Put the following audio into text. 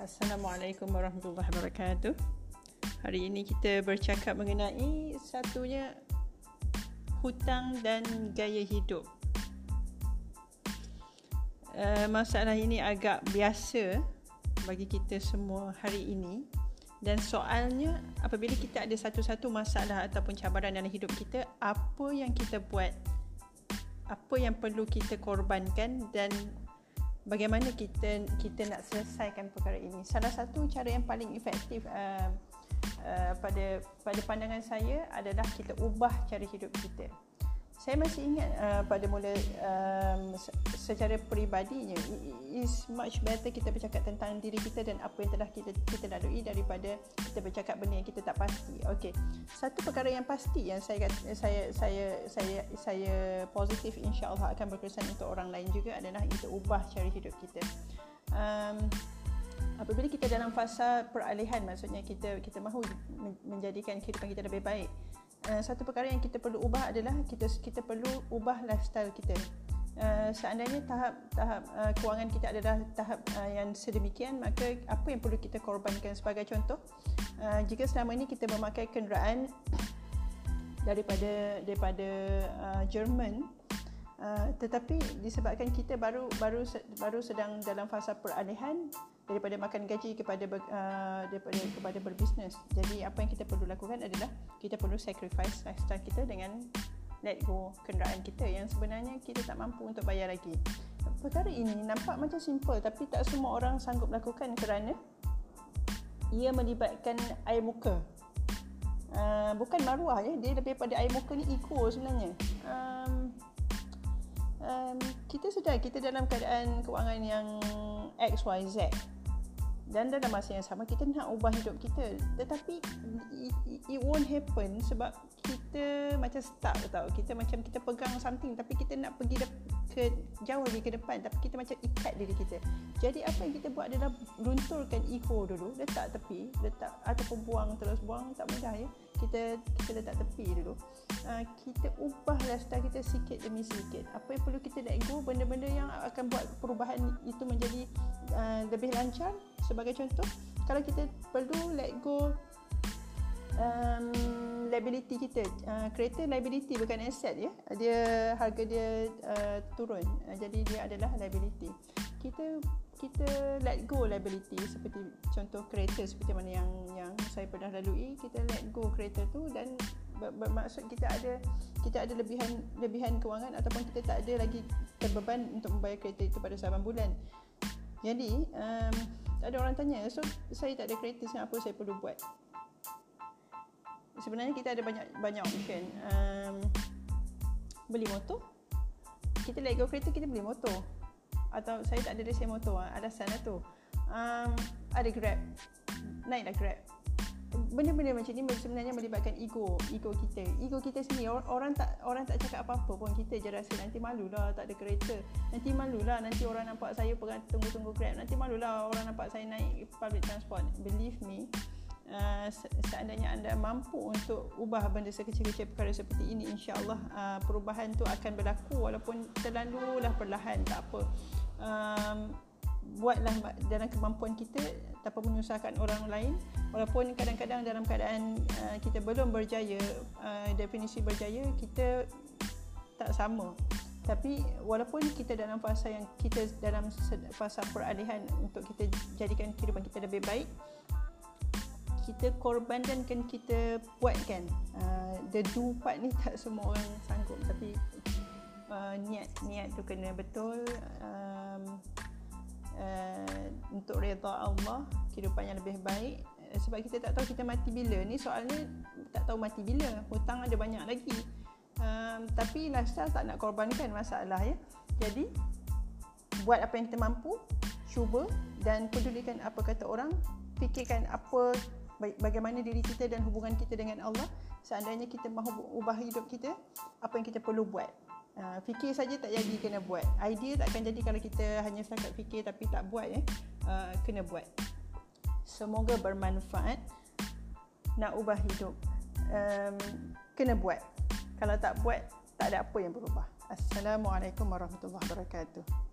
Assalamualaikum warahmatullahi wabarakatuh. Hari ini kita bercakap mengenai satunya hutang dan gaya hidup. Uh, masalah ini agak biasa bagi kita semua hari ini dan soalnya apabila kita ada satu-satu masalah ataupun cabaran dalam hidup kita, apa yang kita buat? Apa yang perlu kita korbankan dan bagaimana kita kita nak selesaikan perkara ini. Salah satu cara yang paling efektif uh, uh, pada pada pandangan saya adalah kita ubah cara hidup kita saya masih ingat uh, pada mula um, secara peribadinya is much better kita bercakap tentang diri kita dan apa yang telah kita kita lalui daripada kita bercakap benda yang kita tak pasti. Okey. Satu perkara yang pasti yang saya saya saya saya saya positif insya-Allah akan berkesan untuk orang lain juga adalah kita ubah cara hidup kita. Um, apabila kita dalam fasa peralihan maksudnya kita kita mahu menjadikan kehidupan kita lebih baik uh, satu perkara yang kita perlu ubah adalah kita kita perlu ubah lifestyle kita. Uh, seandainya tahap tahap uh, kewangan kita adalah tahap uh, yang sedemikian maka apa yang perlu kita korbankan sebagai contoh uh, jika selama ini kita memakai kenderaan daripada daripada uh, Jerman Uh, tetapi disebabkan kita baru baru baru sedang dalam fasa peralihan daripada makan gaji kepada uh, daripada kepada berbisnes. Jadi apa yang kita perlu lakukan adalah kita perlu sacrifice lifestyle kita dengan let go kenderaan kita yang sebenarnya kita tak mampu untuk bayar lagi. Perkara ini nampak macam simple tapi tak semua orang sanggup lakukan kerana ia melibatkan air muka. Uh, bukan maruah ya, dia lebih pada air muka ni ego sebenarnya. Um, um, kita sedar kita dalam keadaan kewangan yang XYZ dan dalam masa yang sama kita nak ubah hidup kita. Tetapi it, it won't happen sebab kita macam stuck tau. Kita macam kita pegang something tapi kita nak pergi ke jauh lagi ke depan tapi kita macam ikat diri kita. Jadi apa yang kita buat adalah lunturkan ego dulu letak tepi letak ataupun buang terus buang tak mudah ya. Kita kita letak tepi dulu. Uh, kita ubah lifestyle kita sikit demi sikit. Apa yang perlu kita let go benda-benda yang akan buat perubahan itu menjadi uh, lebih lancar. Sebagai contoh kalau kita perlu let go um, liability kita. Uh, kereta liability bukan asset ya. Dia harga dia uh, turun. Uh, jadi dia adalah liability. Kita kita let go liability seperti contoh kereta seperti mana yang yang saya pernah lalui. Kita let go kereta tu dan bermaksud kita ada kita ada lebihan lebihan kewangan ataupun kita tak ada lagi terbeban untuk membayar kereta itu pada 7 bulan. Jadi um, ada orang tanya. So saya tak ada kereta apa saya perlu buat sebenarnya kita ada banyak banyak option. Um, beli motor. Kita let go kereta kita beli motor. Atau saya tak ada lesen motor ada sana tu. Um, ada grab. Naiklah grab. Benda-benda macam ni sebenarnya melibatkan ego ego kita. Ego kita sendiri orang tak orang tak cakap apa-apa pun kita je rasa nanti malulah tak ada kereta. Nanti malulah nanti orang nampak saya pegang tunggu-tunggu grab. Nanti malulah orang nampak saya naik public transport. Believe me Uh, seandainya anda mampu untuk ubah benda sekecil-kecil perkara seperti ini insyaallah uh, perubahan tu akan berlaku walaupun terlalulah perlahan tak apa. Um, buatlah dalam kemampuan kita tanpa menyusahkan orang lain. Walaupun kadang-kadang dalam keadaan uh, kita belum berjaya uh, definisi berjaya kita tak sama. Tapi walaupun kita dalam fasa yang kita dalam fasa peralihan untuk kita jadikan kehidupan kita lebih baik kita korbankan kan kita buatkan. Uh, the do part ni tak semua orang sanggup tapi uh, niat niat tu kena betul. Um, uh, untuk redha Allah kehidupan yang lebih baik. Uh, sebab kita tak tahu kita mati bila ni. Soalnya tak tahu mati bila. Hutang ada banyak lagi. Um, tapi lifestyle tak nak korbankan masalah ya. Jadi buat apa yang kita mampu cuba dan pedulikan apa kata orang. Fikirkan apa bagaimana diri kita dan hubungan kita dengan Allah? Seandainya kita mahu ubah hidup kita apa yang kita perlu buat? Uh, fikir saja tak jadi kena buat. Idea tak akan jadi kalau kita hanya setakat fikir tapi tak buat eh. Uh, kena buat. Semoga bermanfaat nak ubah hidup. Um, kena buat. Kalau tak buat tak ada apa yang berubah. Assalamualaikum warahmatullahi wabarakatuh